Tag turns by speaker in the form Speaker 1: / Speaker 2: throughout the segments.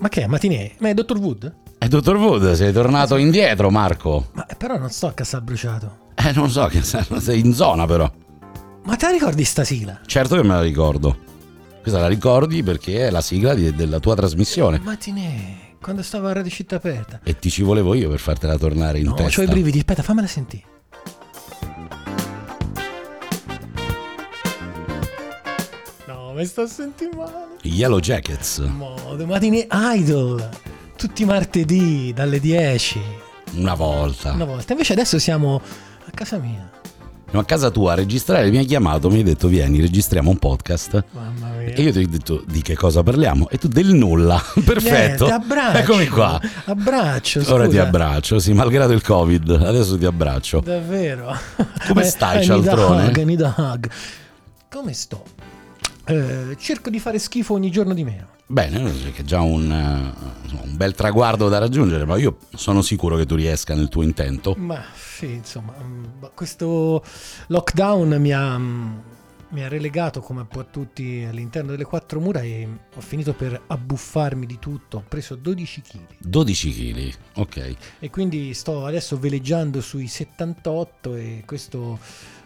Speaker 1: Ma che è? Matinee? Ma è Dottor Wood?
Speaker 2: E dottor Wood, sei tornato indietro, Marco.
Speaker 1: Ma eh, però non sto a Casabruciato.
Speaker 2: Eh, non so, che sei in zona però.
Speaker 1: Ma te la ricordi sta sigla?
Speaker 2: Certo che me la ricordo. Questa la ricordi perché è la sigla di- della tua trasmissione.
Speaker 1: Matinee, quando stavo a Radio Città Aperta.
Speaker 2: E ti ci volevo io per fartela tornare in
Speaker 1: No,
Speaker 2: testa.
Speaker 1: c'ho i brividi, aspetta, fammela sentire. No, mi sto sentire male.
Speaker 2: Yellow Jackets.
Speaker 1: Modo, Matinee Idol. Tutti i martedì dalle 10.
Speaker 2: Una volta.
Speaker 1: Una volta. Invece adesso siamo a casa mia.
Speaker 2: Siamo a casa tua a registrare, mi hai chiamato, mi hai detto vieni, registriamo un podcast.
Speaker 1: Mamma mia.
Speaker 2: E io ti ho detto di che cosa parliamo? E tu del nulla. Perfetto.
Speaker 1: Niente, abbraccio.
Speaker 2: Eccomi qua.
Speaker 1: Abbraccio.
Speaker 2: Ora ti
Speaker 1: scusa.
Speaker 2: abbraccio, sì, malgrado il Covid, adesso ti abbraccio.
Speaker 1: Davvero.
Speaker 2: Come stai,
Speaker 1: I need a
Speaker 2: cialtrone?
Speaker 1: hug, I need a hug. Come sto? Eh, cerco di fare schifo ogni giorno di meno.
Speaker 2: Bene, che è già un, eh, un bel traguardo da raggiungere, ma io sono sicuro che tu riesca nel tuo intento.
Speaker 1: Ma sì, insomma, mm, questo lockdown mi ha, mm, mi ha relegato come un po' a tutti all'interno delle quattro mura e ho finito per abbuffarmi di tutto. Ho preso 12 kg
Speaker 2: 12 kg, ok.
Speaker 1: e quindi sto adesso veleggiando sui 78 e questo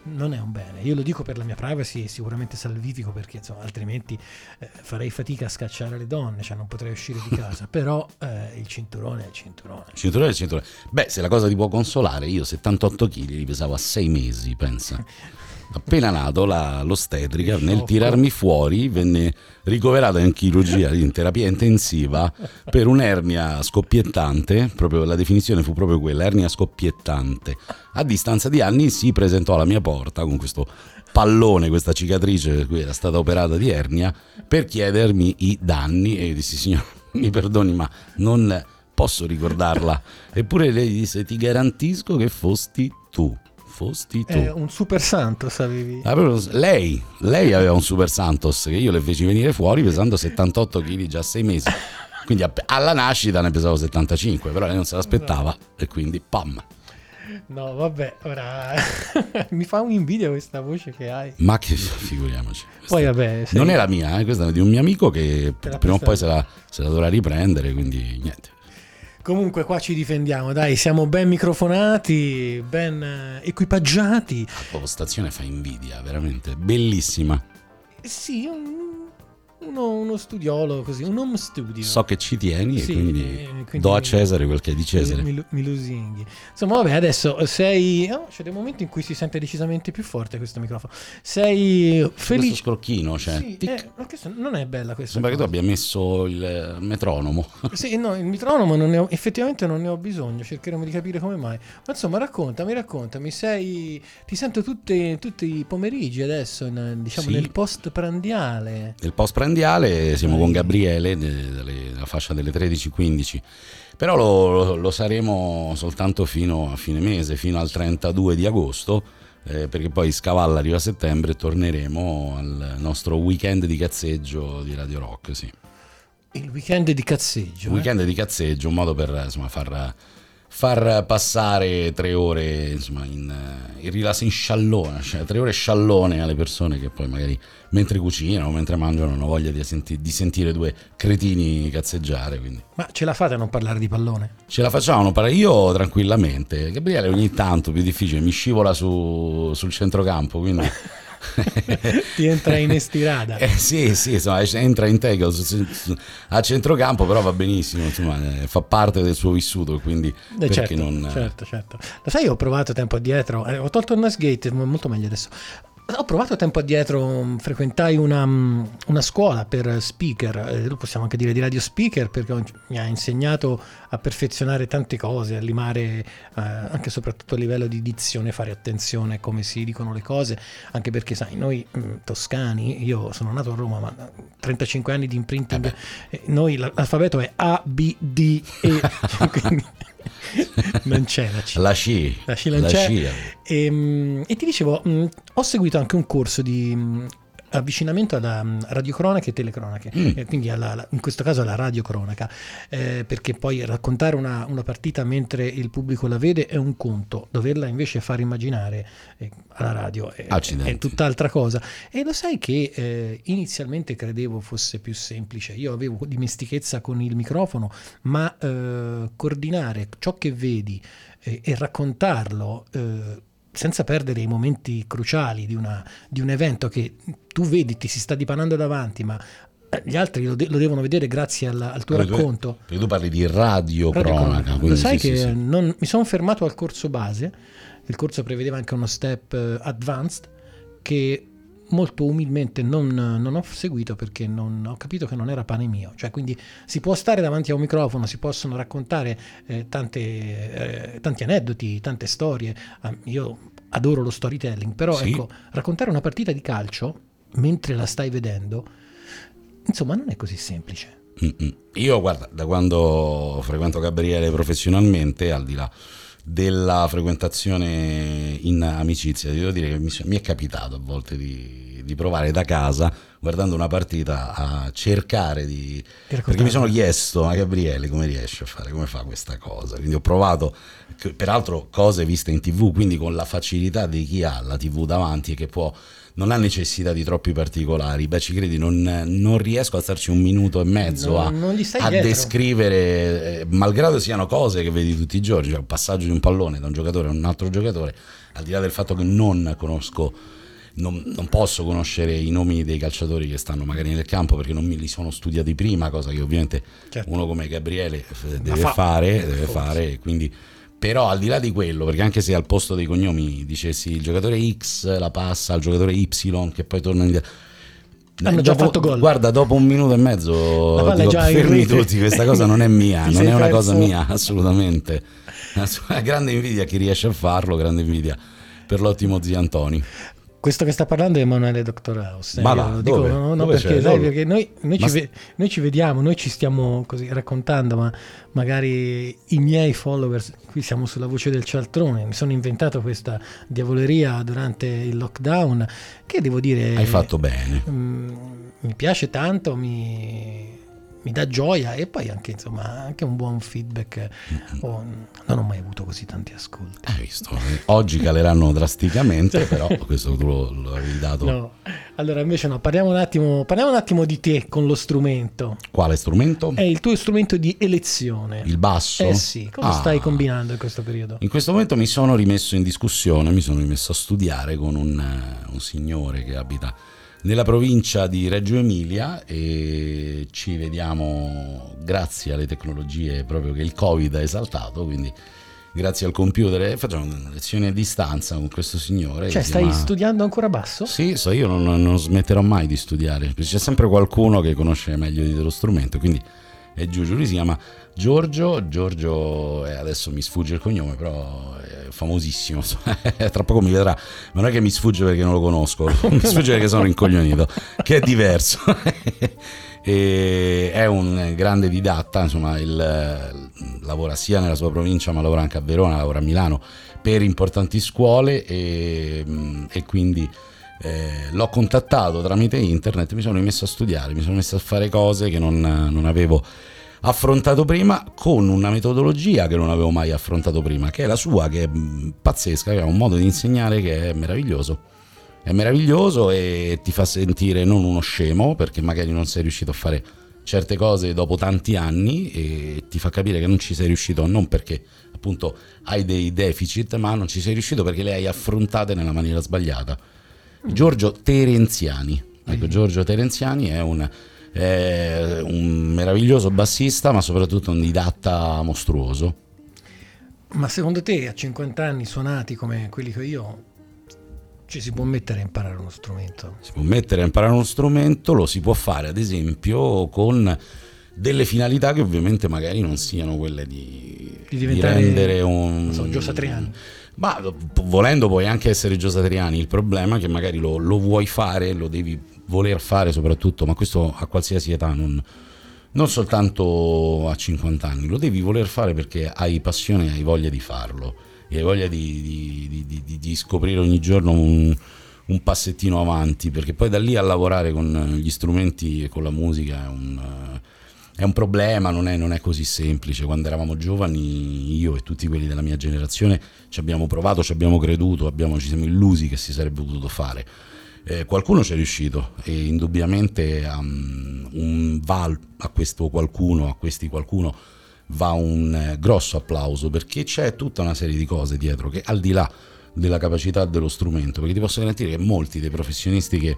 Speaker 1: non è un bene. Io lo dico per la mia privacy e sicuramente salvifico perché insomma, altrimenti eh, farei fatica a scacciare le donne, cioè non potrei uscire di casa. Però eh, il cinturone è il cinturone.
Speaker 2: Cinturone e cinturone. Beh, se la cosa ti può consolare, io 78 kg li pesavo a 6 mesi, pensa. Appena nato, la- l'ostetrica nel tirarmi fuori venne ricoverata in chirurgia, in terapia intensiva, per un'ernia scoppiettante, proprio la definizione fu proprio quella, ernia scoppiettante. A distanza di anni si presentò alla mia porta con questo pallone, questa cicatrice per cui era stata operata di ernia, per chiedermi i danni e io dissi signor, mi perdoni ma non posso ricordarla. Eppure lei disse ti garantisco che fosti tu, fosti tu.
Speaker 1: È un super santo, sapevi?
Speaker 2: Ah, proprio lei, lei aveva un Super Santos che io le feci venire fuori pesando 78 kg già a 6 mesi. Quindi alla nascita ne pesavo 75, però lei non se l'aspettava e quindi pam.
Speaker 1: No, vabbè, ora mi fa un invidia questa voce che hai.
Speaker 2: Ma che figuriamoci.
Speaker 1: Poi vabbè, sei-
Speaker 2: non è la mia, eh, questa è di un mio amico che prima o poi se la, se la dovrà riprendere, quindi niente.
Speaker 1: Comunque qua ci difendiamo, dai, siamo ben microfonati, ben eh, equipaggiati.
Speaker 2: La postazione fa invidia, veramente bellissima.
Speaker 1: Sì, un- uno, uno studiolo così, un home studio.
Speaker 2: So che ci tieni
Speaker 1: Sì,
Speaker 2: e quindi,
Speaker 1: eh, quindi
Speaker 2: do a Cesare quel che è di Cesare.
Speaker 1: Mi, mi- lusinghi. Insomma, vabbè, adesso sei. oh, c'è dei momenti in cui si sente decisamente più forte questo microfono. Sei
Speaker 2: Questo
Speaker 1: felice.
Speaker 2: scrocchino, cioè,
Speaker 1: Sì, eh, questo non è bella questa.
Speaker 2: sembra che tu
Speaker 1: cosa.
Speaker 2: abbia messo il eh, metronomo.
Speaker 1: Sì, no, il metronomo non ho, effettivamente non ne ho bisogno, cercheremo di capire come mai. Ma insomma, raccontami, raccontami, sei, ti sento tutte- tutti i pomeriggi adesso, in- diciamo
Speaker 2: Sì.
Speaker 1: nel post prandiale.
Speaker 2: Nel post prandiale siamo con Gabriele delle- della fascia delle 13-15, però lo, lo- saremo soltanto fino a fine mese, fino al 32 di agosto, eh, perché poi Scavalla arriva a settembre e torneremo al nostro weekend di cazzeggio di Radio Rock. Sì.
Speaker 1: Il weekend di cazzeggio. eh?
Speaker 2: Weekend di cazzeggio, un modo per insomma, far, far passare tre ore insomma, in, eh, in rilass in sciallone, cioè tre ore sciallone alle persone che poi magari mentre cucinano, mentre mangiano hanno voglia di, senti- di sentire due cretini cazzeggiare. Quindi.
Speaker 1: Ma ce la fate a non parlare di pallone?
Speaker 2: Ce la facciamo, non parla io tranquillamente. Gabriele ogni tanto più difficile, mi scivola su- sul centrocampo, quindi...
Speaker 1: Ti entra in estirada.
Speaker 2: Eh, sì, sì, insomma, entra in tackle a centrocampo, però va benissimo, insomma, eh, fa parte del suo vissuto, quindi
Speaker 1: Eh,
Speaker 2: perché
Speaker 1: certo,
Speaker 2: non...
Speaker 1: certo, certo. Lo sai, ho provato tempo addietro, eh, ho tolto il noise gate, ma molto meglio adesso. Ho provato tempo addietro, mh, frequentai una, mh, una scuola per speaker, eh, lo possiamo anche dire di radio speaker, perché mi ha insegnato a perfezionare tante cose, a limare eh, anche e soprattutto a livello di dizione, fare attenzione a come si dicono le cose, anche perché sai, noi mh, toscani, io sono nato a Roma, ma 35 anni di imprinting, eh, noi l'alfabeto è A, B, D, E, quindi non c'è la.
Speaker 2: La sci,
Speaker 1: La sci non c'è.
Speaker 2: sci.
Speaker 1: E, mm, e ti dicevo, ho seguito anche un corso di avvicinamento alla um, radiocronache e telecronache, mm. eh, quindi alla, in questo caso alla radiocronaca, eh, perché poi raccontare una, una, partita mentre il pubblico la vede è un conto, doverla invece far immaginare eh, alla radio è, è, tutt'altra cosa. E lo sai che eh, inizialmente credevo fosse più semplice, io avevo dimestichezza con il microfono, ma eh, coordinare ciò che vedi eh, e raccontarlo senza perdere i momenti cruciali di, una, di, un evento che tu vedi, ti si sta dipanando davanti, ma eh, gli altri lo, de- lo devono vedere grazie al, al tuo perché racconto.
Speaker 2: Tu, tu parli di radio, radio cronaca.
Speaker 1: Lo sai sì, che sì, non, mi sono fermato al corso base, il corso prevedeva anche uno step uh, advanced che molto umilmente non, non, ho seguito perché non, ho capito che non era pane mio. Cioè, quindi si può stare davanti a un microfono, si possono raccontare eh, tante, eh, tanti aneddoti, tante storie. Ah, io adoro lo storytelling, però sì. ecco, raccontare una partita di calcio mentre la stai vedendo, insomma, non è così semplice.
Speaker 2: Mm-mm. Io, guarda, da quando frequento Gabriele professionalmente, al di là della frequentazione in amicizia, devo dire che mi, mi è capitato a volte di, di, provare da casa, guardando una partita, a cercare di... Perché mi sono chiesto, ma Gabriele come riesce a fare, come fa questa cosa? Quindi ho provato, peraltro cose viste in tv, quindi con la facilità di chi ha la tv davanti e che può non ha necessità di troppi particolari. Beh, ci credi, non, non riesco a starci un minuto e mezzo no, a, a descrivere, eh, malgrado siano cose che vedi tutti i giorni, cioè un passaggio di un pallone da un giocatore a un altro giocatore, al di là del fatto che non conosco. Non, non, posso conoscere i nomi dei calciatori che stanno magari nel campo perché non me li sono studiati prima, cosa che ovviamente certo. uno come Gabriele eh, deve fa, fare, deve fare, quindi però al di là di quello, perché anche se al posto dei cognomi dicessi il giocatore X la passa al giocatore Y che poi torna in...
Speaker 1: Hanno già fatto gol.
Speaker 2: Guarda, dopo un minuto e mezzo dico, fermi tutti, questa cosa non è mia, non è una perso. cosa mia, assolutamente. Grande invidia a chi riesce a farlo, grande invidia per l'ottimo zio Antoni.
Speaker 1: Questo che sta parlando è Emanuele Dr. House. Ma va, dico, dove? No, no, perché, sai, perché, noi, noi, ci ve, noi, ci vediamo, noi ci stiamo così raccontando, ma magari i miei followers, qui siamo sulla voce del cialtrone, mi sono inventato questa diavoleria durante il lockdown, che devo dire...
Speaker 2: Hai fatto bene. Mh,
Speaker 1: mm, mi piace tanto, mi mi dà gioia e poi anche, insomma, anche un buon feedback. Oh, non ho mai avuto così tanti ascolti.
Speaker 2: Hai visto? Oggi caleranno drasticamente, però questo tu lo, lo avevi dato.
Speaker 1: No. Allora, invece no, parliamo un, attimo, parliamo un attimo di te con lo strumento.
Speaker 2: Quale strumento?
Speaker 1: È il tuo strumento di elezione.
Speaker 2: Il basso?
Speaker 1: Eh sì, cosa ah. stai combinando in questo periodo?
Speaker 2: In questo momento mi sono rimesso in discussione, mi sono rimesso a studiare con un, un signore che abita nella provincia di Reggio Emilia e ci vediamo grazie alle tecnologie proprio che il Covid ha esaltato, quindi grazie al computer facciamo lezioni a distanza con questo signore.
Speaker 1: Cioè stai chiama... studiando ancora basso?
Speaker 2: Sì, so, io non, non, smetterò mai di studiare, c'è sempre qualcuno che conosce meglio di te lo strumento, quindi è giusto, lui si chiama Giorgio, Giorgio eh, adesso mi sfugge il cognome, però è famosissimo, tra poco mi vedrà, ma non è che mi sfugge perché non lo conosco, mi sfugge perché sono rincoglionito, che è diverso. e è un grande didatta, insomma, il, lavora sia nella sua provincia, ma lavora anche a Verona, lavora a Milano per importanti scuole e, e quindi eh, l'ho contattato tramite internet, mi sono rimesso a studiare, mi sono messo a fare cose che non, non avevo affrontato prima con una metodologia che non avevo mai affrontato prima, che è la sua, che è mm, pazzesca, che ha un modo di insegnare che è meraviglioso. È meraviglioso e ti fa sentire non uno scemo, perché magari non sei riuscito a fare certe cose dopo tanti anni e ti fa capire che non ci sei riuscito non perché appunto hai dei deficit, ma non ci sei riuscito perché le hai affrontate nella maniera sbagliata. Mm. Giorgio Terenziani. Ecco, Giorgio Terenziani è un è un meraviglioso bassista, ma soprattutto un didatta mostruoso.
Speaker 1: Ma secondo te a 50 anni suonati come quelli che io ci si può mettere a imparare uno strumento?
Speaker 2: Si può mettere a imparare uno strumento, lo si può fare ad esempio con delle finalità che ovviamente magari non siano quelle di,
Speaker 1: di, di rendere un...
Speaker 2: So,
Speaker 1: Gio Satriani.
Speaker 2: Ma volendo puoi anche essere Gio Satriani, il problema è che magari lo, lo vuoi fare, lo devi voler fare soprattutto, ma questo a qualsiasi età, non, non soltanto a 50 anni, lo devi voler fare perché hai passione e hai voglia di farlo, e hai voglia di, di, di, di scoprire ogni giorno un, un passettino avanti, perché poi da lì a lavorare con gli strumenti e con la musica è un, è un problema, non è, non è, così semplice. Quando eravamo giovani, io e tutti quelli della mia generazione ci abbiamo provato, ci abbiamo creduto, abbiamo, ci siamo illusi che si sarebbe potuto fare. Eh, qualcuno ci è riuscito e indubbiamente um, un val a questo qualcuno, a questi qualcuno va un eh, grosso applauso perché c'è tutta una serie di cose dietro che al di là della capacità dello strumento, perché ti posso garantire che molti dei professionisti che,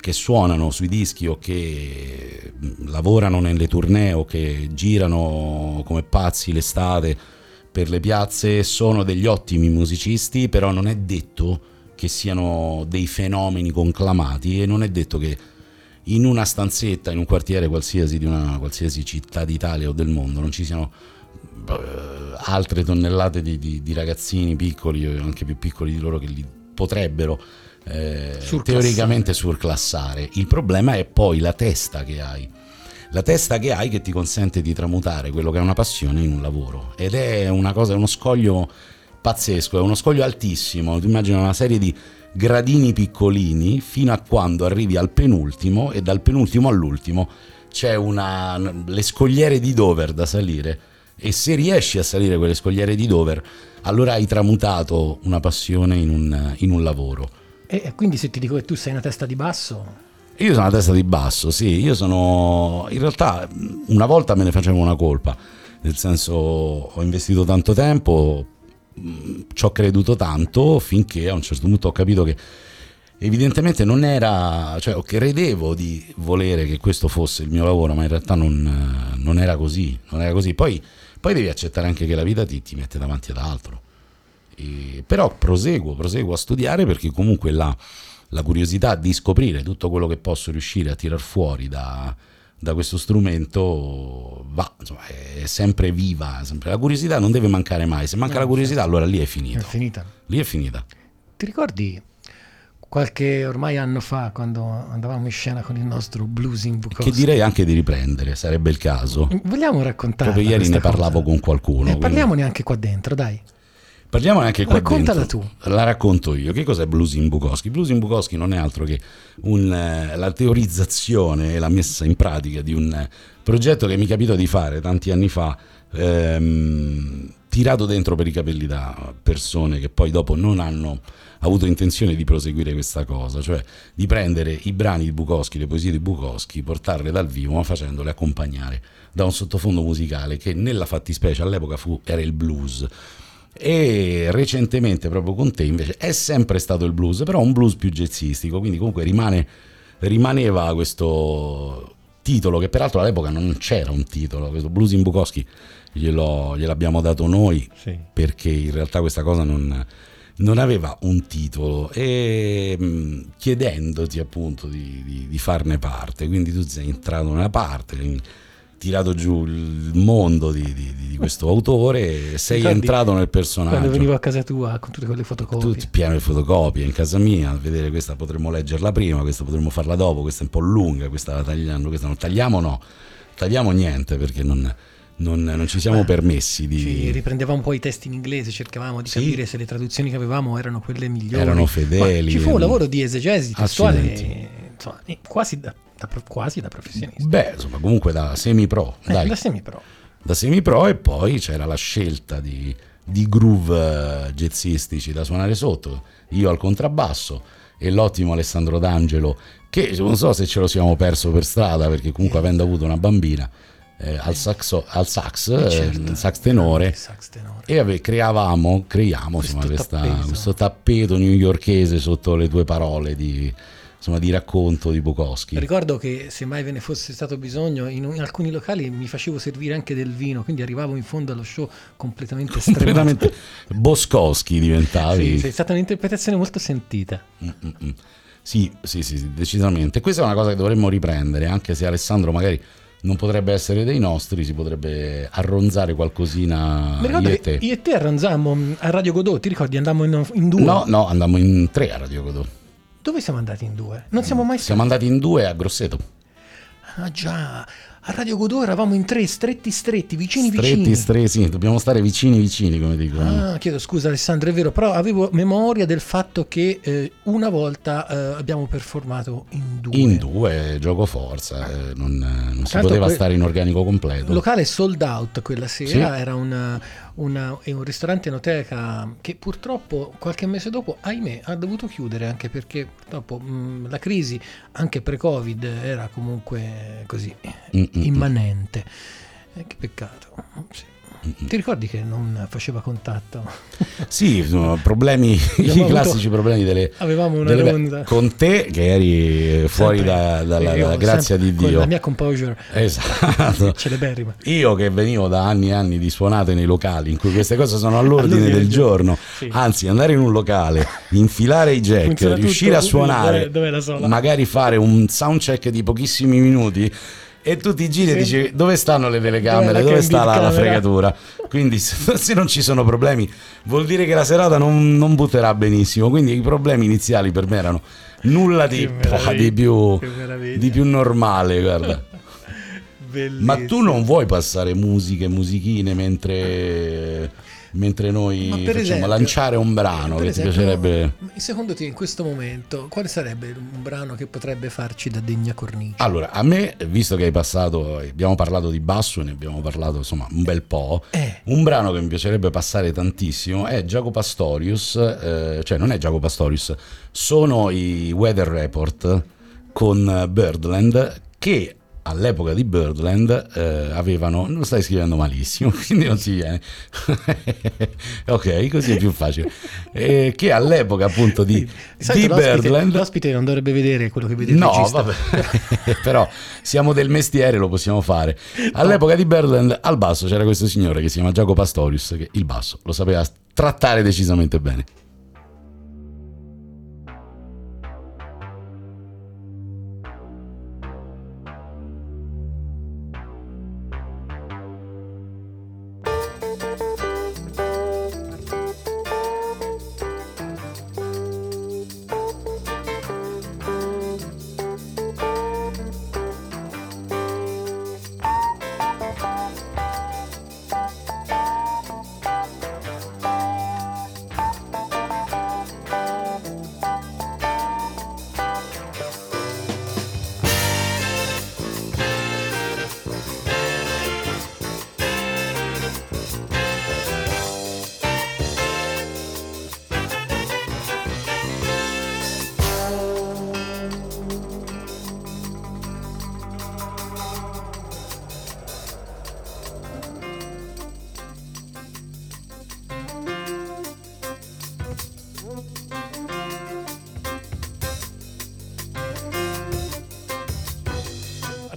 Speaker 2: che suonano sui dischi o che lavorano nelle tournée o che girano come pazzi l'estate per le piazze sono degli ottimi musicisti, però non è detto che siano dei fenomeni conclamati e non è detto che in una stanzetta, in un quartiere qualsiasi di una qualsiasi città d'Italia o del mondo non ci siano eh, altre tonnellate di, di, di, ragazzini piccoli, anche più piccoli di loro, che li potrebbero eh, teoricamente surclassare. Il problema è poi la testa che hai. La testa che hai che ti consente di tramutare quello che è una passione in un lavoro. Ed è una cosa, uno scoglio pazzesco, è uno scoglio altissimo. Tu immagini una serie di gradini piccolini fino a quando arrivi al penultimo e dal penultimo all'ultimo c'è una, le scogliere di Dover da salire e se riesci a salire quelle scogliere di Dover, allora hai tramutato una passione in un, in un lavoro.
Speaker 1: E quindi se ti dico che tu sei una testa di basso...
Speaker 2: Io sono una testa di basso, sì, io sono... In realtà una volta me ne facevo una colpa, nel senso ho investito tanto tempo, ci ho creduto tanto finché a un certo punto ho capito che evidentemente non era, cioè credevo di volere che questo fosse il mio lavoro, ma in realtà non, non era così, non era così. Poi poi devi accettare anche che la vita ti, ti mette davanti ad altro. E, però proseguo, proseguo a studiare perché comunque la, la, curiosità di scoprire tutto quello che posso riuscire a tirar fuori da, da questo strumento va, insomma, è sempre viva. Sempre. La curiosità non deve mancare mai. Se manca no, la curiosità, allora lì è finita.
Speaker 1: È finita.
Speaker 2: Lì è finita.
Speaker 1: Ti ricordi qualche ormai anno fa quando andavamo in scena con il nostro blues in Bukowski.
Speaker 2: Che direi anche di riprendere, sarebbe il caso.
Speaker 1: Vogliamo raccontare?
Speaker 2: Proprio ieri ne parlavo con qualcuno.
Speaker 1: Eh, parliamone anche qua dentro, dai.
Speaker 2: Parliamo anche qua
Speaker 1: Raccontala
Speaker 2: dentro.
Speaker 1: tu.
Speaker 2: La racconto io. Che cos'è Blues in Bukowski? Blues in Bukowski non è altro che un, eh, la teorizzazione e la messa in pratica di un progetto che mi capitò di fare tanti anni fa, ehm, tirato dentro per i capelli da persone che poi dopo non hanno avuto intenzione di proseguire questa cosa, cioè di prendere i brani di Bukowski, le poesie di Bukowski, portarle dal vivo, ma facendole accompagnare da un sottofondo musicale che nella fattispecie all'epoca fu, era il blues. E recentemente, proprio con te, invece, è sempre stato il blues, però un blues più jazzistico, quindi comunque rimane, rimaneva questo titolo che peraltro all'epoca non c'era un titolo, questo blues in Bukowski glielo, gliel'abbiamo dato noi sì. perché in realtà questa cosa non, non aveva un titolo e mm, chiedendoti appunto di, di, di, farne parte, quindi tu sei entrato nella parte, hai tirato giù il mondo di, di questo autore, sei Ricordi, entrato nel personaggio.
Speaker 1: Quando venivo a casa tua con tutte quelle fotocopie.
Speaker 2: Tutti pieno di fotocopie in casa mia, a vedere questa potremmo leggerla prima, questa potremmo farla dopo, questa è un po' lunga, questa la tagliamo, questa non tagliamo no, tagliamo niente perché non non, non, ci siamo Beh, permessi di...
Speaker 1: Ci riprendevamo un po' i testi in inglese, cercavamo di sì. capire se le traduzioni che avevamo erano quelle migliori.
Speaker 2: Erano fedeli.
Speaker 1: Ma ci fu un lavoro di esegesi testuale insomma, quasi, da, da, quasi da professionista.
Speaker 2: Beh, insomma, comunque da semi-pro.
Speaker 1: Eh, da semi-pro.
Speaker 2: Da semi-pro e poi c'era la scelta di, di groove eh, jazzistici da suonare sotto. Io al contrabbasso e l'ottimo Alessandro D'Angelo, che non so se ce lo siamo perso per strada perché comunque avendo avuto una bambina eh, al, saxo, al sax, eh, certo. sax tenore, sax tenore. e ave, creavamo, creiamo questo, insomma, questa, tappeto. questo tappeto newyorkese sotto le tue parole di, insomma, di racconto di Bukowski.
Speaker 1: Ricordo che se mai ve ne fosse stato bisogno, in, in, alcuni locali mi facevo servire anche del vino, quindi arrivavo in fondo allo show completamente
Speaker 2: Completamente Boscowski diventavi.
Speaker 1: Sì, è stata un'interpretazione molto sentita.
Speaker 2: Mm-mm. Sì, sì, sì, decisamente. Questa è una cosa che dovremmo riprendere, anche se Alessandro magari non potrebbe essere dei nostri, si potrebbe arronzare qualcosina
Speaker 1: io e te. Io e te arronzammo a Radio Godot, ti ricordi? Andammo in, in, due?
Speaker 2: No, no, andammo in tre a Radio Godot.
Speaker 1: Dove siamo andati in due? Non siamo mai
Speaker 2: Siamo andati in due a Grosseto.
Speaker 1: Ah già, a Radio Godot eravamo in tre, stretti stretti, vicini
Speaker 2: stretti,
Speaker 1: vicini.
Speaker 2: Stretti, sì, dobbiamo stare vicini vicini, come dicono.
Speaker 1: Ah, chiedo scusa Alessandro, è vero, però avevo memoria del fatto che eh, una volta eh, abbiamo performato in due.
Speaker 2: In due, gioco forza, eh, non, non si poteva
Speaker 1: que-
Speaker 2: stare in organico completo.
Speaker 1: locale sold out quella sera,
Speaker 2: Sì.
Speaker 1: era una- una- è un ristorante enoteca che purtroppo qualche mese dopo, ahimè, ha dovuto chiudere anche perché purtroppo mh, la crisi, anche pre-Covid, era comunque così
Speaker 2: Mm, mm,
Speaker 1: immanente. Eh, che peccato. Sì. Ti ricordi che non faceva contatto?
Speaker 2: Sì, sono problemi, i classici
Speaker 1: avuto-
Speaker 2: problemi delle,
Speaker 1: Avevamo una
Speaker 2: delle-
Speaker 1: ronda.
Speaker 2: con te che eri fuori
Speaker 1: Sempre-
Speaker 2: da- dalla, dalla grazia di
Speaker 1: Con
Speaker 2: Dio.
Speaker 1: la mia composure
Speaker 2: Esatto.
Speaker 1: celeberrima.
Speaker 2: Io che venivo da anni e anni di suonate nei locali in cui queste cose sono all'ordine
Speaker 1: All'ordine
Speaker 2: del
Speaker 1: del
Speaker 2: giorno,
Speaker 1: Sì.
Speaker 2: anzi andare in un locale, infilare i jack,
Speaker 1: Funziona
Speaker 2: riuscire
Speaker 1: tutto,
Speaker 2: a suonare,
Speaker 1: la sola?
Speaker 2: magari fare un soundcheck di pochissimi minuti e tu ti giri e dici dove stanno le telecamere, dove sta la, la fregatura. Quindi se, non ci sono problemi vuol dire che la serata non, non butterà benissimo, quindi i problemi iniziali per me erano nulla di,
Speaker 1: meraviglia,
Speaker 2: di più, di più normale, guarda. Ma tu non vuoi passare musiche, musichine mentre, mentre noi facciamo
Speaker 1: esempio-
Speaker 2: lanciare un brano che
Speaker 1: esempio,
Speaker 2: ti piacerebbe?
Speaker 1: Secondo te in questo momento quale sarebbe un brano che potrebbe farci da degna cornice?
Speaker 2: Allora, a me, visto che hai passato, abbiamo parlato di basso e ne abbiamo parlato insomma un bel po',
Speaker 1: Eh,
Speaker 2: un brano che mi piacerebbe passare tantissimo è Giacomo Pastorius, eh, cioè non è Giacomo Pastorius, sono i Weather Report con Birdland che all'epoca di Birdland eh, avevano, non lo stai scrivendo malissimo, quindi non si viene, ok, così è più facile, Eh, che all'epoca appunto di,
Speaker 1: di
Speaker 2: Birdland...
Speaker 1: l'ospite non dovrebbe vedere quello che vede
Speaker 2: No, vabbè, però siamo del mestiere, lo possiamo fare. All'epoca di Birdland al basso c'era questo signore che si chiama Giacomo Pastorius, che il basso lo sapeva trattare decisamente bene.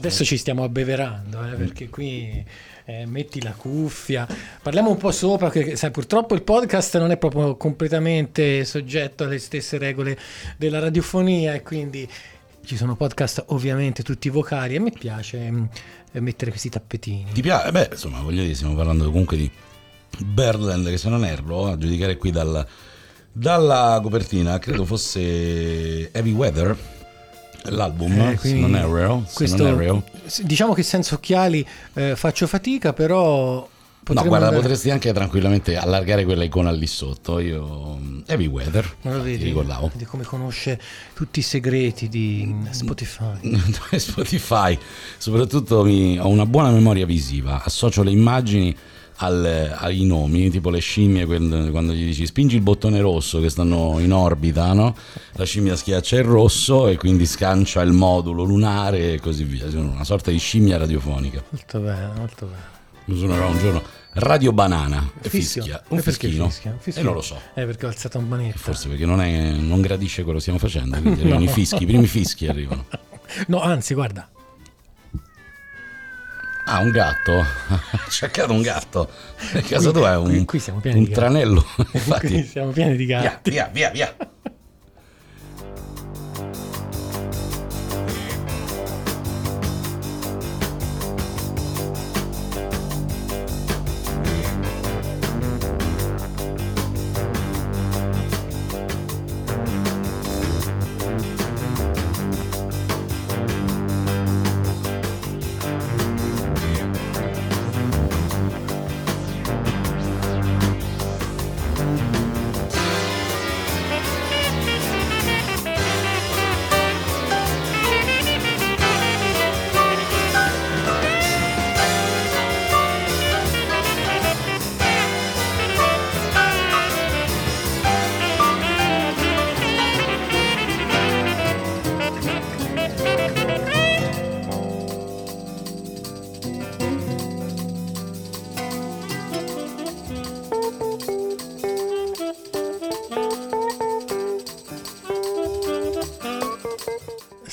Speaker 1: Adesso ci stiamo abbeverando, eh, perché qui eh, metti la cuffia. Parliamo un po' sopra, perché sai, purtroppo il podcast non è proprio completamente soggetto alle stesse regole della radiofonia e quindi ci sono podcast ovviamente tutti vocali e mi piace mm, mettere questi tappetini.
Speaker 2: Ti piace? Beh, insomma, voglio dire, stiamo parlando comunque di Birdland, che se non erro, a giudicare qui dal- dalla copertina, credo fosse Heavy Weather, l'album,
Speaker 1: Eh, quindi
Speaker 2: non erro, se
Speaker 1: questo-
Speaker 2: non erro.
Speaker 1: s- Diciamo che senza occhiali eh, faccio fatica, però...
Speaker 2: No, guarda,
Speaker 1: andare-
Speaker 2: potresti anche tranquillamente allargare quella icona lì sotto. Io Heavy Weather,
Speaker 1: Ma lo
Speaker 2: ti
Speaker 1: vedi,
Speaker 2: ricordavo.
Speaker 1: vedi come conosce tutti i segreti di mm, Spotify.
Speaker 2: Spotify, soprattutto mi- ho una buona memoria visiva, associo le immagini al- ai nomi, tipo le scimmie quando, gli dici spingi il bottone rosso che stanno in orbita, no? la scimmia schiaccia il rosso e quindi scancia il modulo lunare e così via, sono una sorta di scimmia radiofonica.
Speaker 1: Molto bene, molto bene.
Speaker 2: Mi suonerò un giorno Radio Banana e
Speaker 1: Fischio.
Speaker 2: fischia, un
Speaker 1: E
Speaker 2: fischino,
Speaker 1: fischia? Fischio.
Speaker 2: e non lo so.
Speaker 1: Eh, perché ho alzato un manetta.
Speaker 2: Forse perché non, è- non gradisce quello che stiamo facendo, quindi arrivano
Speaker 1: No.
Speaker 2: i fischi, i primi fischi arrivano.
Speaker 1: No, anzi, guarda.
Speaker 2: Ah, un gatto? C'è accato un gatto. A casa
Speaker 1: Qui-
Speaker 2: è un,
Speaker 1: qui- qui
Speaker 2: un tranello.
Speaker 1: Qui
Speaker 2: Infatti,
Speaker 1: siamo pieni di
Speaker 2: via,
Speaker 1: gatti.
Speaker 2: via, via, via.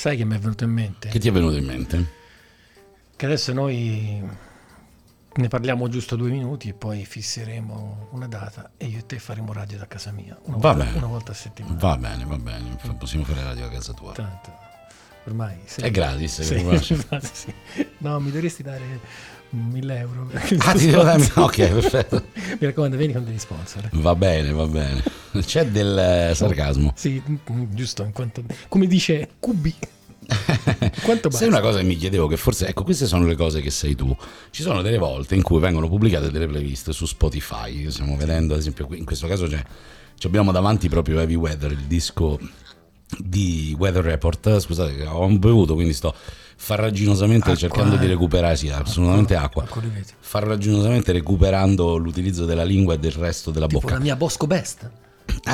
Speaker 1: Sai che mi è venuto in mente?
Speaker 2: Che ti è venuto in mente?
Speaker 1: Che adesso noi ne parliamo giusto due minuti e poi fisseremo una data e io e te faremo radio da casa mia. Una,
Speaker 2: Va
Speaker 1: volta,
Speaker 2: bene.
Speaker 1: una volta a settimana.
Speaker 2: Va bene, va bene, fa- possiamo fare radio a casa tua.
Speaker 1: Tanto, ormai sei-
Speaker 2: È gratis,
Speaker 1: infatti sì. No, mi dovresti dare 1000 euro.
Speaker 2: Ah, ti devo darmi- Ok, perfetto.
Speaker 1: Mi raccomando, vieni con degli sponsor.
Speaker 2: Va bene, va bene. C'è del eh, sarcasmo.
Speaker 1: Sì, mm, giusto, in quanto, come dice Cubi. Quanto basta?
Speaker 2: Sai una cosa che mi chiedevo, che forse, ecco, queste sono le cose che sei tu. Ci sono delle volte in cui vengono pubblicate delle playlist su Spotify. Stiamo vedendo, ad esempio, qui in questo caso c'è, ci abbiamo davanti proprio Heavy Weather, il disco di Weather Report. Scusate, ho bevuto, quindi sto farraginosamente
Speaker 1: Acqua,
Speaker 2: cercando di
Speaker 1: eh.
Speaker 2: recuperare, sì, assolutamente acqua.
Speaker 1: Acqua di.
Speaker 2: Farraginosamente recuperando l'utilizzo della lingua e del resto della
Speaker 1: Tipo
Speaker 2: bocca.
Speaker 1: la mia Bosco Best.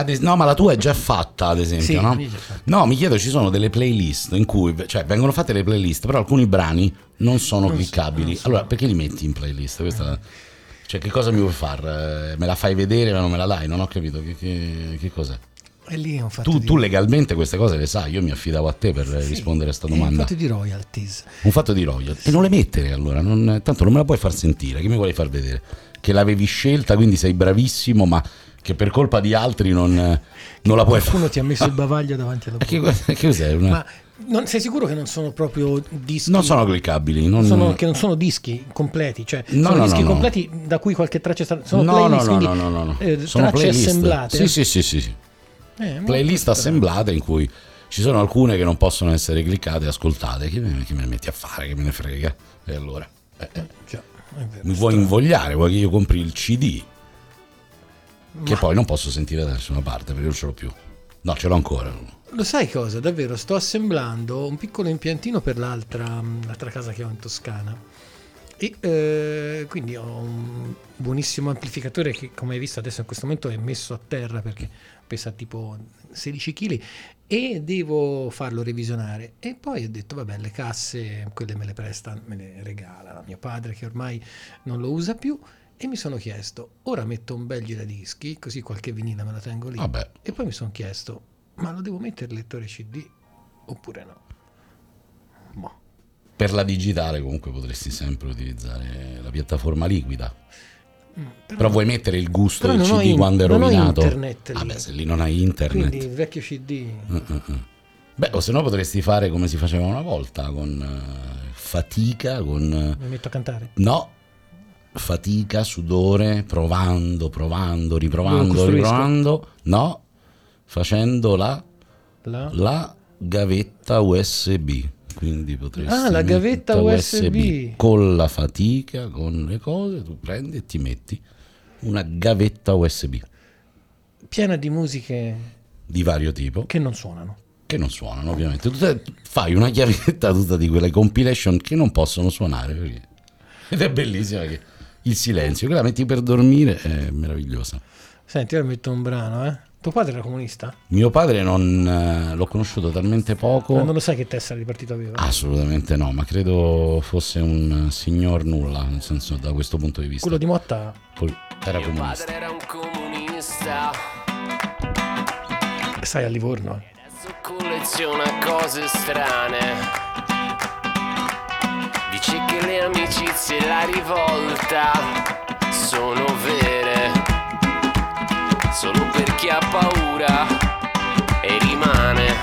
Speaker 2: Es- no, ma la tua è già fatta, ad esempio,
Speaker 1: Sì,
Speaker 2: no? No, mi chiedo, ci sono delle playlist in cui, cioè, vengono fatte le playlist, però alcuni brani non sono
Speaker 1: Non so-
Speaker 2: cliccabili.
Speaker 1: non so.
Speaker 2: Allora, perché li metti in playlist? Questa la- Cioè, che cosa mi vuoi fare? Me la fai vedere, ma non me la dai? Non ho capito. Che, che- che cos'è? Tu, tu legalmente queste cose le sai, io mi affidavo a te per
Speaker 1: Sì,
Speaker 2: rispondere a questa
Speaker 1: è un
Speaker 2: domanda.
Speaker 1: fatto di royalties.
Speaker 2: Un fatto di royalty. E non le mettere allora, non- tanto non me la puoi far sentire, che mi vuoi far vedere? Che l'avevi scelta, quindi sei bravissimo, ma che per colpa di altri non, non la puoi fare.
Speaker 1: Qualcuno ti ha messo il bavaglio davanti alla bocca.
Speaker 2: Che, che cos'è? Una-
Speaker 1: Ma non, sei sicuro che non sono proprio dischi?
Speaker 2: Non sono cliccabili. Non...
Speaker 1: sono- che non sono dischi completi, cioè
Speaker 2: No,
Speaker 1: sono
Speaker 2: no,
Speaker 1: dischi
Speaker 2: no.
Speaker 1: completi da cui qualche traccia è stata. Sono
Speaker 2: no,
Speaker 1: playlist,
Speaker 2: no, no,
Speaker 1: quindi,
Speaker 2: no, no, no, no.
Speaker 1: eh,
Speaker 2: Sono
Speaker 1: tracce
Speaker 2: playlist.
Speaker 1: assemblate.
Speaker 2: Sì, sì, sì, sì, sì.
Speaker 1: Eh,
Speaker 2: Playlist assemblate in cui ci sono alcune che non possono essere cliccate e ascoltate. Che me, che me ne metti a fare? Che me ne frega? E allora? Eh, eh,
Speaker 1: Già, è vero.
Speaker 2: mi vuoi invogliare? Vuoi che io compri il CD? Che
Speaker 1: Ma-
Speaker 2: poi non posso sentire da nessuna parte perché non ce l'ho più. No, ce l'ho ancora.
Speaker 1: Lo sai cosa? Davvero, sto assemblando un piccolo impiantino per l'altra, l'altra casa che ho in Toscana. E eh, quindi ho un buonissimo amplificatore che, come hai visto, adesso in questo momento è messo a terra perché pesa tipo 16 kg e devo farlo revisionare. E poi ho detto, vabbè, le casse, quelle me le presta, me le regala mio padre che ormai non lo usa più. E mi sono chiesto, ora metto un bel giradischi, così qualche vinile me la tengo lì.
Speaker 2: Vabbè,
Speaker 1: E poi mi sono chiesto, ma lo devo mettere il lettore CD oppure no?
Speaker 2: Per la digitale comunque potresti sempre utilizzare la piattaforma liquida.
Speaker 1: Mm,
Speaker 2: Però vuoi mettere il gusto
Speaker 1: Però
Speaker 2: del CD
Speaker 1: in-
Speaker 2: quando è rovinato?
Speaker 1: internet.
Speaker 2: Vabbè, se lì non hai internet.
Speaker 1: Quindi il vecchio CD...
Speaker 2: Mm, mm. Beh, o se no potresti fare come si faceva una volta, con eh, fatica, con... eh,
Speaker 1: Mi metto a cantare.
Speaker 2: no, fatica, sudore, provando, provando, riprovando, riprovando. No, facendo la,
Speaker 1: La...
Speaker 2: la gavetta USB. Quindi potresti...
Speaker 1: Ah, la gavetta USB.
Speaker 2: Con la fatica, con le cose, tu prendi e ti metti una gavetta USB
Speaker 1: Piena di musiche
Speaker 2: di vario tipo.
Speaker 1: che non suonano.
Speaker 2: che non suonano ovviamente. Tu fai una chiavetta tutta di quelle compilation che non possono suonare. perché- Ed è bellissima che il silenzio, che la metti per dormire, è meravigliosa.
Speaker 1: Senti, ora metto un brano, eh. Tuo padre era comunista?
Speaker 2: Mio padre non eh, l'ho conosciuto talmente poco.
Speaker 1: Ma non lo sai che tessera di partito aveva?
Speaker 2: Assolutamente no, ma credo fosse un signor nulla, nel senso da questo punto di vista.
Speaker 1: Quello di Motta...
Speaker 2: Era
Speaker 3: Mio
Speaker 2: comunista.
Speaker 3: padre era un comunista,
Speaker 1: Sai a Livorno? eh.
Speaker 3: adesso colleziona cose strane. Dice che le amicizie e la rivolta sono vere, solo per chi ha paura e rimane.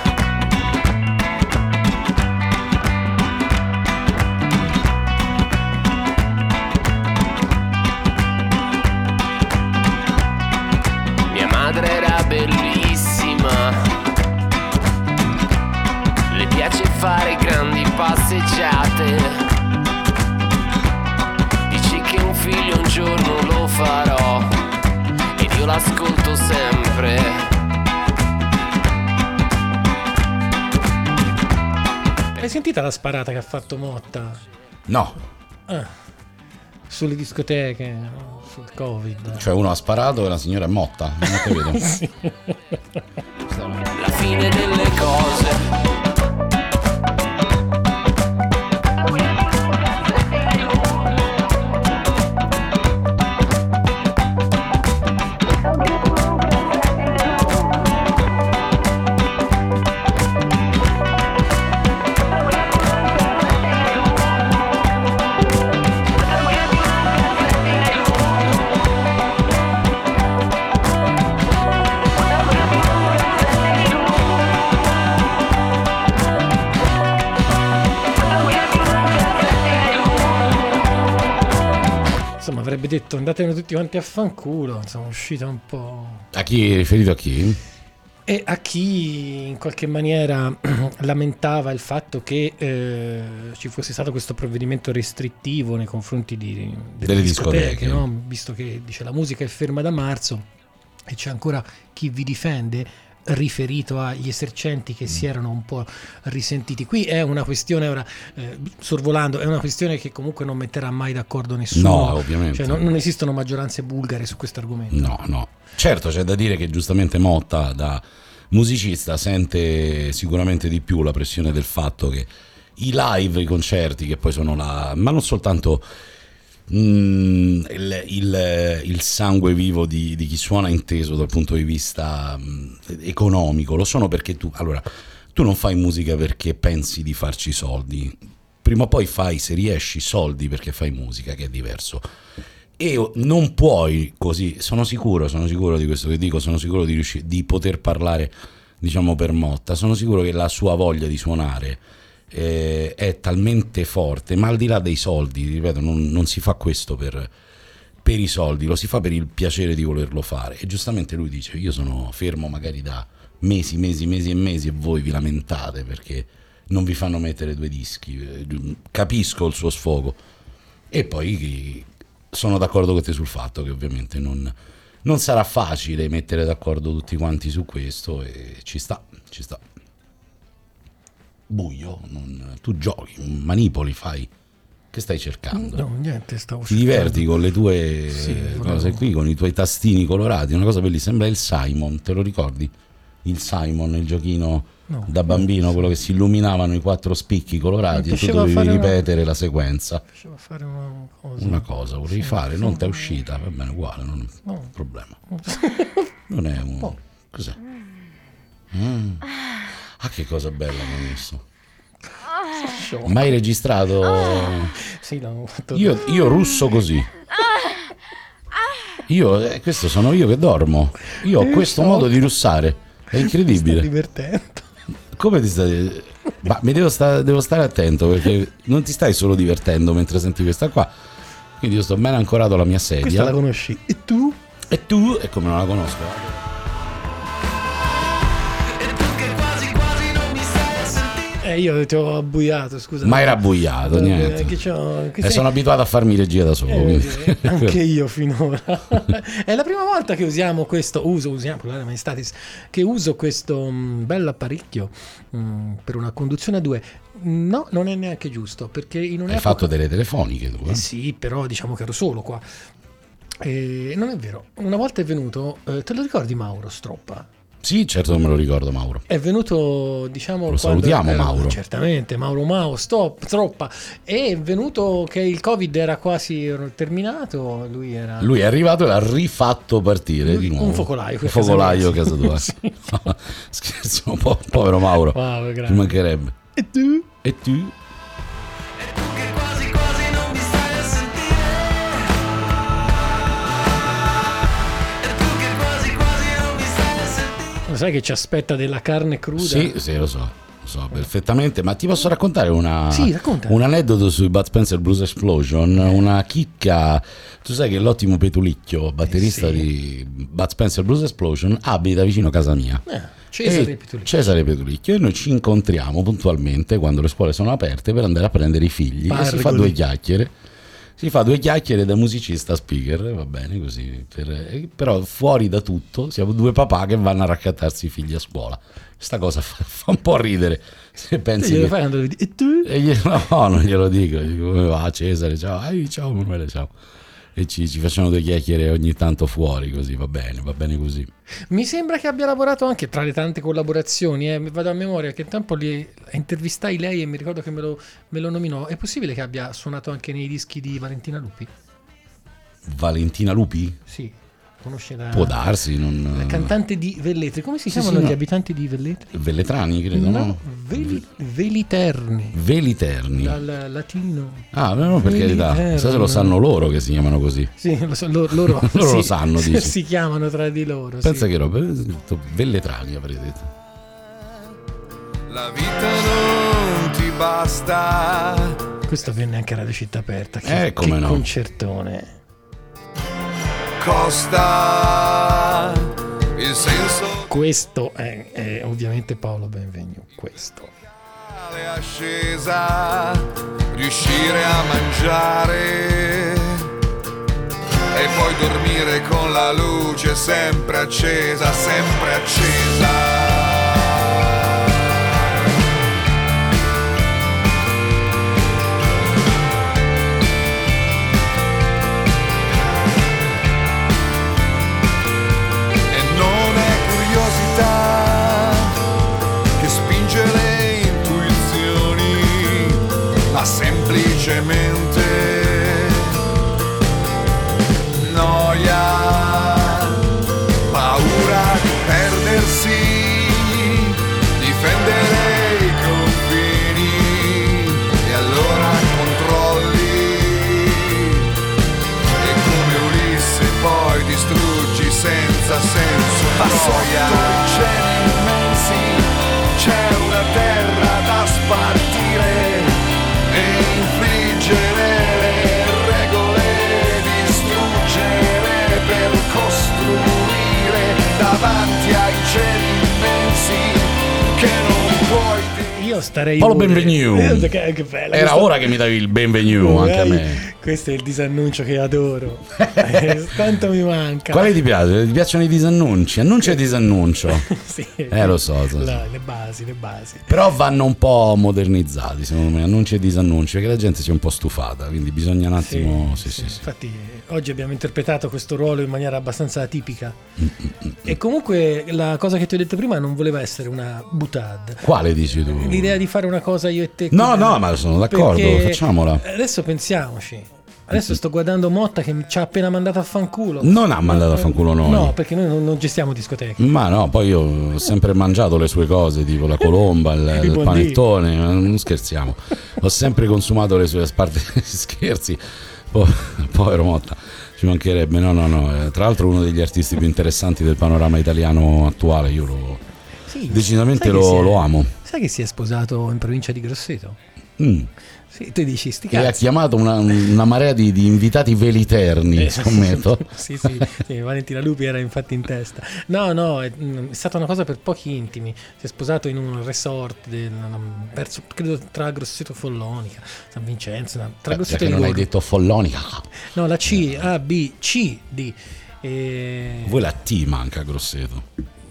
Speaker 3: Mia madre era bellissima. Le piace fare grandi passeggiate.
Speaker 1: Sentita la sparata che ha fatto Motta?
Speaker 2: No,
Speaker 1: Ah, sulle discoteche, sul Covid.
Speaker 2: cioè uno ha sparato e la signora è motta. Non ho capito.
Speaker 1: Sì.
Speaker 3: La fine delle cose.
Speaker 1: Detto andatene tutti quanti a fanculo, insomma, uscita un po'...
Speaker 2: A chi riferito a chi?
Speaker 1: E a chi in qualche maniera lamentava il fatto che eh, ci fosse stato questo provvedimento restrittivo nei confronti di, delle,
Speaker 2: Delle
Speaker 1: discoteche,
Speaker 2: discoteche.
Speaker 1: no? visto che dice la musica è ferma da marzo e c'è ancora chi vi difende riferito agli esercenti che si erano un po' risentiti. Qui è una questione, ora eh, sorvolando, è una questione che comunque non metterà mai d'accordo nessuno.
Speaker 2: No, ovviamente.
Speaker 1: Cioè, non, non esistono maggioranze bulgare su questo argomento.
Speaker 2: No, no. Certo, c'è da dire che giustamente Motta, da musicista, sente sicuramente di più la pressione del fatto che i live, i concerti, che poi sono la... ma non soltanto mm, il, il- il sangue vivo di, di chi suona inteso dal punto di vista mm, economico, lo sono perché tu... Allora, tu non fai musica perché pensi di farci soldi. Prima o poi fai, se riesci, soldi perché fai musica, che è diverso. E non puoi così, sono sicuro, sono sicuro di questo che dico, sono sicuro di, riusci- di poter parlare, diciamo, per Motta, sono sicuro che la sua voglia di suonare eh, è talmente forte, ma al di là dei soldi, ripeto, non, non si fa questo per, per i soldi, lo si fa per il piacere di volerlo fare. E giustamente lui dice, io sono fermo magari da mesi, mesi, mesi e mesi e voi vi lamentate perché non vi fanno mettere due dischi, Eh, capisco il suo sfogo. E poi sono d'accordo con te sul fatto che ovviamente non, non sarà facile mettere d'accordo tutti quanti su questo e ci sta, ci sta. Buio, non- tu giochi, manipoli, fai. Che stai cercando?
Speaker 1: No, niente, stavo
Speaker 2: Ti diverti con le tue
Speaker 1: Sì,
Speaker 2: cose qui, con i tuoi tastini colorati, una cosa bellissima. Sembra il Simon, te lo ricordi? Il Simon, il giochino
Speaker 1: No.
Speaker 2: da bambino, quello che si illuminavano i quattro spicchi colorati e tu
Speaker 1: piaceva
Speaker 2: dovevi
Speaker 1: fare una-
Speaker 2: ripetere la sequenza.
Speaker 1: Faceva fare una cosa.
Speaker 2: Una cosa volevi
Speaker 1: Sì,
Speaker 2: fare,
Speaker 1: sì.
Speaker 2: non ti è uscita, va bene, uguale, non è
Speaker 1: No.
Speaker 2: un problema. Non è un...
Speaker 1: Oh.
Speaker 2: Cos'è? Mm. Ah, che cosa bella mi hai messo.
Speaker 1: Show.
Speaker 2: Mai registrato?
Speaker 1: Sì, l'ho fatto.
Speaker 2: Io, io russo così. Io, eh, questo sono io che dormo. Io ho questo modo di russare. È
Speaker 1: Mi sto
Speaker 2: incredibile.
Speaker 1: divertendo.
Speaker 2: Come ti stai... Ma mi devo, sta- devo stare attento perché non ti stai solo divertendo mentre senti questa qua. Quindi io sto ben ancorato alla mia
Speaker 1: Questa
Speaker 2: sedia.
Speaker 1: la conosci. E tu?
Speaker 2: E tu, e come non la conosco?
Speaker 1: Eh, io ti ho abbuiato, scusa.
Speaker 2: Ma era buiato,
Speaker 1: Eh,
Speaker 2: niente.
Speaker 1: che c'ho- che
Speaker 2: E
Speaker 1: sei-
Speaker 2: sono abituato a farmi regia da solo.
Speaker 1: Eh, eh, anche io finora. È la prima volta che usiamo questo, uso, usiamo, Maestatis, che uso questo mm, bell'apparecchio mm, per una conduzione a due. No, non è neanche giusto, perché in
Speaker 2: Hai
Speaker 1: un'epoca...
Speaker 2: fatto delle telefoniche tu,
Speaker 1: Eh
Speaker 2: eh?
Speaker 1: sì, però diciamo che ero solo qua. Eh, non è vero, una volta è venuto, eh, te lo ricordi Mauro Stroppa?
Speaker 2: Sì, certo me lo ricordo, Mauro.
Speaker 1: È venuto, diciamo.
Speaker 2: Lo salutiamo,
Speaker 1: era-
Speaker 2: Mauro.
Speaker 1: Certamente, Mauro Mao, stop, troppa. È venuto che il Covid era quasi terminato. Lui era.
Speaker 2: Lui è arrivato e l'ha rifatto partire
Speaker 1: Lui-
Speaker 2: di nuovo.
Speaker 1: un focolaio
Speaker 2: Un focolaio a casa tua.
Speaker 1: sì.
Speaker 2: Scherzo, po', povero Mauro.
Speaker 1: Wow,
Speaker 2: Ci mancherebbe.
Speaker 1: E tu?
Speaker 2: E tu?
Speaker 1: Lo sai che ci aspetta della carne cruda?
Speaker 2: Sì, sì, lo so. Lo so perfettamente, ma ti posso raccontare una,
Speaker 1: Sì,
Speaker 2: un aneddoto sui Bud Spencer Blues Explosion, una chicca. Tu sai che l'ottimo Petulicchio, batterista
Speaker 1: Eh, sì.
Speaker 2: di Bud Spencer Blues Explosion, abita vicino a casa mia.
Speaker 1: Eh, Cesare Petuliccio.
Speaker 2: Cesare Petulicchio e noi ci incontriamo puntualmente quando le scuole sono aperte per andare a prendere i figli e si fa
Speaker 1: Pargoli.
Speaker 2: due chiacchiere. Si fa due chiacchiere da musicista a speaker, va bene così. per- eh, però fuori da tutto siamo due papà che vanno a raccattarsi i figli a scuola. Questa cosa fa, fa un po' ridere. Se pensi
Speaker 1: glielo
Speaker 2: che...
Speaker 1: fai quando? E tu?
Speaker 2: E gli- no, non glielo dico. Dico, come va Cesare? Ciao, Ehi, ciao Emanuele, ciao. E ci, ci facciamo due chiacchiere ogni tanto fuori, così va bene, va bene così.
Speaker 1: Mi sembra che abbia lavorato anche tra le tante collaborazioni. Eh. Vado a memoria che tempo li intervistai lei e mi ricordo che me lo, me lo nominò. È possibile che abbia suonato anche nei dischi di Valentina Lupi?
Speaker 2: Valentina Lupi?
Speaker 1: Sì, conosce la,
Speaker 2: Può darsi, non...
Speaker 1: la cantante di Velletri. Come si
Speaker 2: Sì,
Speaker 1: chiamano
Speaker 2: sì,
Speaker 1: gli
Speaker 2: no.
Speaker 1: abitanti di Velletri?
Speaker 2: Velletrani, credo, no?
Speaker 1: Veli- Veliterni.
Speaker 2: Veliterni.
Speaker 1: Dal latino.
Speaker 2: Ah, no, per carità, chissà se lo sanno loro che si chiamano così.
Speaker 1: Sì, lo so, loro, loro,
Speaker 2: Loro
Speaker 1: sì,
Speaker 2: lo sanno, dici.
Speaker 1: Si chiamano tra di loro.
Speaker 2: Pensa
Speaker 1: sì.
Speaker 2: che roba, detto Velletrani avrei detto.
Speaker 4: La vita non ti basta.
Speaker 1: Questo venne anche a Radio Città Aperta. Che,
Speaker 2: Eh, come
Speaker 1: che
Speaker 2: no.
Speaker 1: concertone.
Speaker 4: Costa. Il senso
Speaker 1: Questo è, è ovviamente Paolo Benvenu. Questo.
Speaker 4: ascesa, riuscire a mangiare e poi dormire con la luce sempre accesa, sempre accesa. Semplicemente noia, paura di perdersi, difendere i confini. E allora controlli. E come Ulisse poi distruggi senza senso Ma
Speaker 1: Io starei.
Speaker 2: Paolo
Speaker 1: pure-
Speaker 2: Benvenu.
Speaker 1: Eh.
Speaker 2: Era ora che mi davi il benvenuto anche a me.
Speaker 1: Questo è il disannuncio che adoro. Eh, Quanto mi manca.
Speaker 2: Quale ti piace? Ti piacciono i disannunci? Annuncia e disannuncio.
Speaker 1: Sì.
Speaker 2: Eh, lo so, so, so.
Speaker 1: La- le basi, le basi.
Speaker 2: Però vanno un po' modernizzati, secondo me, annunci e disannunci, perché la gente si è un po' stufata, quindi bisogna un attimo... Sì, sì, sì.
Speaker 1: Infatti, oggi abbiamo interpretato questo ruolo in maniera abbastanza atipica.
Speaker 2: Mm,
Speaker 1: E comunque la cosa che ti ho detto prima non voleva essere una butad.
Speaker 2: Quale dici tu?
Speaker 1: L'idea di fare una cosa io e te.
Speaker 2: No, no, ma sono d'accordo, facciamola.
Speaker 1: Adesso pensiamoci. Adesso sto guardando Motta che ci ha appena mandato a fanculo.
Speaker 2: Non ha mandato a fanculo noi.
Speaker 1: No, perché noi non, non gestiamo discoteche.
Speaker 2: Ma no, poi io ho sempre mangiato le sue cose, tipo la colomba, il,
Speaker 1: Il
Speaker 2: panettone, non scherziamo. Ho sempre consumato le sue a parte scherzi. Po- povero Motta, ci mancherebbe. No, no, no. eh, Tra l'altro uno degli artisti più interessanti del panorama italiano attuale, io lo,
Speaker 1: Sì,
Speaker 2: decisamente lo,
Speaker 1: è-
Speaker 2: lo amo.
Speaker 1: Sai che si è sposato in provincia di Grosseto?
Speaker 2: Mm.
Speaker 1: Sì, tu dici sti
Speaker 2: E ha
Speaker 1: cazzi.
Speaker 2: chiamato una, una marea di, di invitati veliterni,
Speaker 1: Eh,
Speaker 2: scommetto.
Speaker 1: sì, sì, sì, Valentina Lupi era infatti in testa. No, no, è, mm, è stata una cosa per pochi intimi. Si è sposato in un resort del, verso, credo tra Grosseto e Follonica, San Vincenzo, tra
Speaker 2: Eh,
Speaker 1: Grosseto
Speaker 2: perché
Speaker 1: e
Speaker 2: non hai detto follonica.
Speaker 1: No, la C, A, B, C, D. E...
Speaker 2: Voi la T manca Grosseto.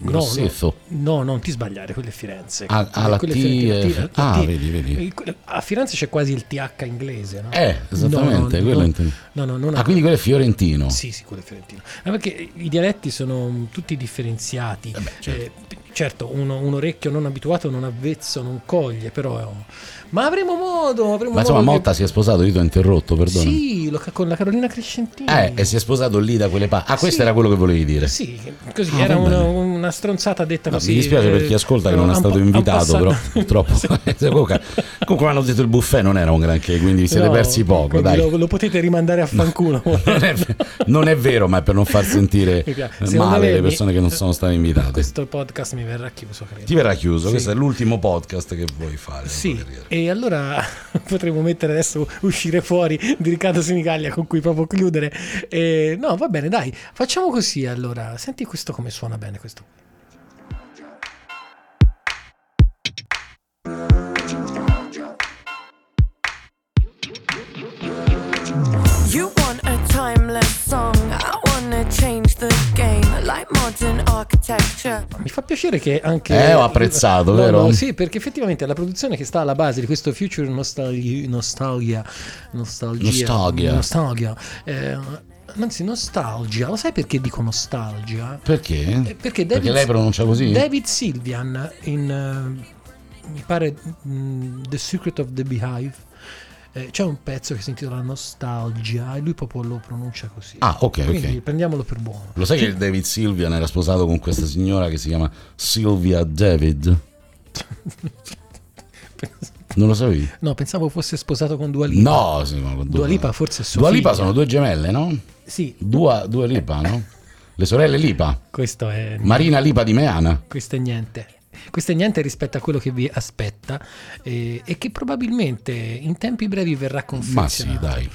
Speaker 1: No,
Speaker 2: Grosseto.
Speaker 1: No, no, non ti sbagliare, quella è Firenze.
Speaker 2: Ah, ah, la
Speaker 1: Quella è
Speaker 2: T
Speaker 1: Firenze,
Speaker 2: è- ah, vedi, vedi.
Speaker 1: eh, A Firenze c'è quasi il TH inglese, no?
Speaker 2: Eh, esattamente,
Speaker 1: No,
Speaker 2: quello
Speaker 1: no,
Speaker 2: intendo.
Speaker 1: No, no, non
Speaker 2: Ah, quindi quello è fiorentino.
Speaker 1: Sì, sì, quello è fiorentino. Ma perché i dialetti sono tutti differenziati.
Speaker 2: beh, certo.
Speaker 1: Eh, certo, uno- un orecchio non abituato, non avvezzo, non coglie, però... Ma avremo modo, avremo
Speaker 2: Ma insomma,
Speaker 1: modo che-
Speaker 2: Motta si è sposato, io ti ho interrotto, perdono.
Speaker 1: Sì, lo- con la Carolina Crescentini.
Speaker 2: Eh, e si è sposato lì da quelle parti. Ah, questo
Speaker 1: Sì.
Speaker 2: era quello che volevi dire.
Speaker 1: Sì, così
Speaker 2: Ah,
Speaker 1: era una, una stronzata detta
Speaker 2: No,
Speaker 1: così.
Speaker 2: mi dispiace per
Speaker 1: eh,
Speaker 2: chi ascolta che non è stato invitato, però purtroppo. comunque, comunque mi hanno detto il buffet non era un granché, quindi vi siete
Speaker 1: No,
Speaker 2: persi poco. Dai.
Speaker 1: Lo, lo potete rimandare a fanculo.
Speaker 2: Non è, non è vero, ma è per non far sentire male le
Speaker 1: mi-
Speaker 2: persone che non sono state invitate.
Speaker 1: Questo podcast mi verrà chiuso, credo.
Speaker 2: Ti verrà chiuso,
Speaker 1: Sì.
Speaker 2: questo è l'ultimo podcast che vuoi fare.
Speaker 1: Sì,
Speaker 2: carriera.
Speaker 1: Allora potremmo mettere adesso uscire fuori di Riccardo Sinigaglia con cui proprio chiudere. E, no, va bene, dai, facciamo così allora. Senti questo come suona bene questo.
Speaker 5: You want a timeless song,
Speaker 1: Mi fa piacere che anche...
Speaker 2: Eh, ho apprezzato,
Speaker 1: No,
Speaker 2: vero?
Speaker 1: no, sì, perché effettivamente la produzione che sta alla base di questo Future Nostalgia... Nostalgia... Nostalgia...
Speaker 2: Nostalgia.
Speaker 1: nostalgia eh, anzi, nostalgia. Lo sai perché dico nostalgia?
Speaker 2: Perché?
Speaker 1: Eh, Perché, David,
Speaker 2: Perché lei pronuncia così?
Speaker 1: David Sylvian in eh, mi pare mm, The Secret of the Beehive eh, c'è un pezzo che si intitola Nostalgia e lui proprio lo pronuncia così.
Speaker 2: Ah, ok,
Speaker 1: Quindi
Speaker 2: ok.
Speaker 1: prendiamolo per buono.
Speaker 2: Lo sai che il David Sylvian era sposato con questa signora che si chiama Sylvia David? Non lo sapevi?
Speaker 1: No, pensavo fosse sposato con Dua Lipa.
Speaker 2: No, sì, ma con
Speaker 1: Dua Lipa forse è sua
Speaker 2: Dua Lipa
Speaker 1: figlia.
Speaker 2: sono due gemelle, no?
Speaker 1: Sì,
Speaker 2: Dua, due Lipa, no? Le sorelle Lipa.
Speaker 1: questo è
Speaker 2: Marina Lipa di Meana.
Speaker 1: questo è niente. Questo è niente rispetto a quello che vi aspetta eh, e che probabilmente in tempi brevi verrà
Speaker 2: Ma sì,
Speaker 1: confezionato.
Speaker 2: dai.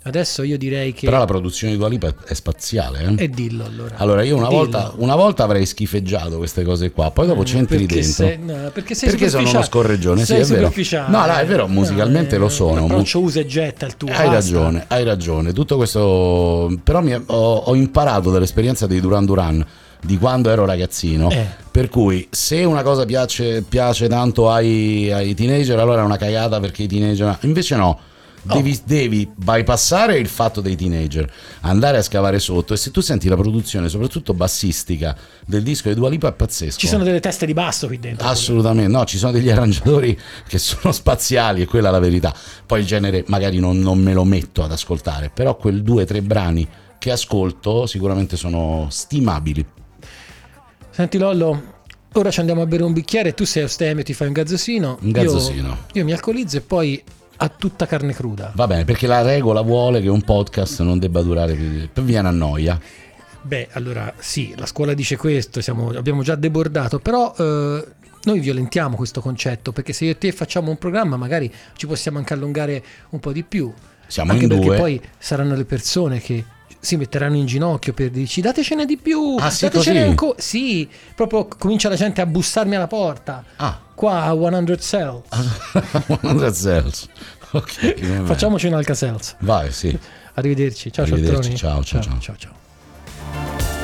Speaker 1: Adesso io direi che...
Speaker 2: Però la produzione di Dua Lipa è spaziale, eh?
Speaker 1: E dillo allora.
Speaker 2: Allora, io una volta, una volta avrei schifeggiato queste cose qua, poi dopo c'entri
Speaker 1: Eh, perché
Speaker 2: dentro.
Speaker 1: sei- no, perché sei
Speaker 2: Perché sono uno scorreggione, sì,
Speaker 1: Sei
Speaker 2: è vero. No, no, è vero, musicalmente
Speaker 1: Eh,
Speaker 2: lo sono.
Speaker 1: L'approccio usa e getta il tuo.
Speaker 2: Hai
Speaker 1: basta.
Speaker 2: ragione, hai ragione. Tutto questo. Però mi- ho, ho imparato dall'esperienza dei Duran Duran di quando ero ragazzino.
Speaker 1: Eh.
Speaker 2: Per cui, se una cosa piace, piace tanto ai, ai teenager, allora è una cagata perché i teenager. Invece no. Devi,
Speaker 1: Oh.
Speaker 2: devi bypassare il fatto dei teenager, andare a scavare sotto. E se tu senti la produzione, soprattutto bassistica, del disco di Dua Lipa, è pazzesco.
Speaker 1: Ci sono delle teste di basso qui dentro.
Speaker 2: Assolutamente, no, ci sono degli arrangiatori che sono spaziali e quella è la verità. Poi il genere magari non, non me lo metto ad ascoltare, però quel due o tre brani che ascolto sicuramente sono stimabili.
Speaker 1: Senti Lollo, ora ci andiamo a bere un bicchiere, tu sei astemio, ti fai un gazzosino.
Speaker 2: Un gazzosino.
Speaker 1: Io, io mi alcolizzo e poi a tutta carne cruda.
Speaker 2: Va bene, perché la regola vuole che un podcast non debba durare più di... viene a noia.
Speaker 1: Beh, allora sì, la scuola dice questo, siamo- abbiamo già debordato, però eh, noi violentiamo questo concetto perché se io e te facciamo un programma magari ci possiamo anche allungare un po' di più.
Speaker 2: Siamo
Speaker 1: anche
Speaker 2: in
Speaker 1: perché
Speaker 2: due.
Speaker 1: poi saranno le persone che si metteranno in ginocchio per dirci datecene di più,
Speaker 2: Ah, sì,
Speaker 1: datecene ancora. Sì, proprio comincia la gente a bussarmi alla porta.
Speaker 2: Ah,
Speaker 1: Qua a 100 Cells.
Speaker 2: 100 cells. Ok.
Speaker 1: Facciamoci un Alka Cells.
Speaker 2: Vai, sì.
Speaker 1: Arrivederci. Ciao
Speaker 2: Arrivederci, ciao, ciao, ciao.
Speaker 1: ciao, ciao.